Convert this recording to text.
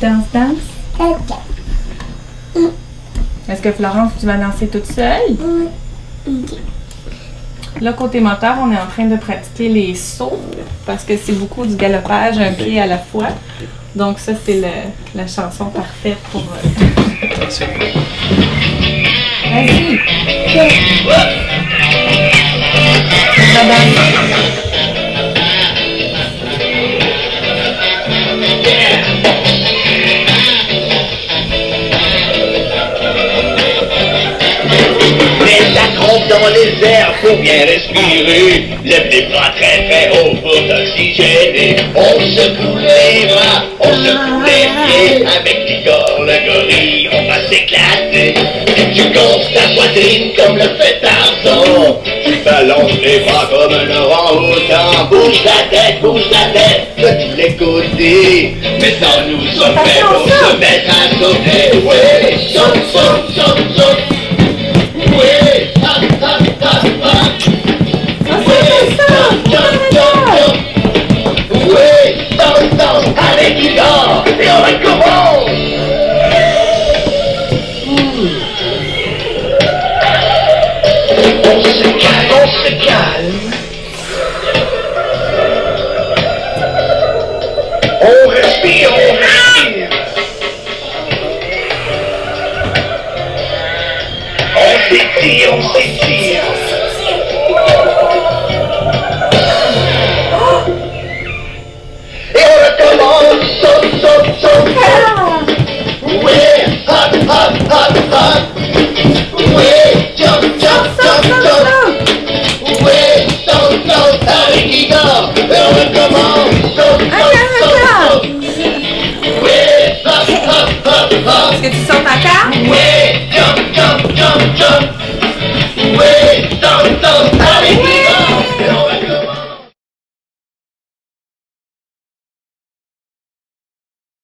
Danse, danse. Est-ce que Florence, tu vas danser toute seule? Là, côté moteur, on est en train de pratiquer les sauts parce que c'est beaucoup du galopage, un pied à la fois. Donc ça, c'est la chanson parfaite pour... euh, Vas-y! Dans les airs pour bien respirer. Lève les bras très très haut pour t'oxygéner. On secoue les bras, on secoue les pieds. Avec Igor le gorille, on va s'éclater. Tu gonfles ta poitrine comme le fait Tarzan. Tu balances les bras comme un orang-outan. Bouge la tête, bouge la tête de tous les côtés. Mais sans nous sommet pour se mettre à sauter. Saute, on se calme. On respire, on respire. On s'étire, on s'étire. Don't stop me.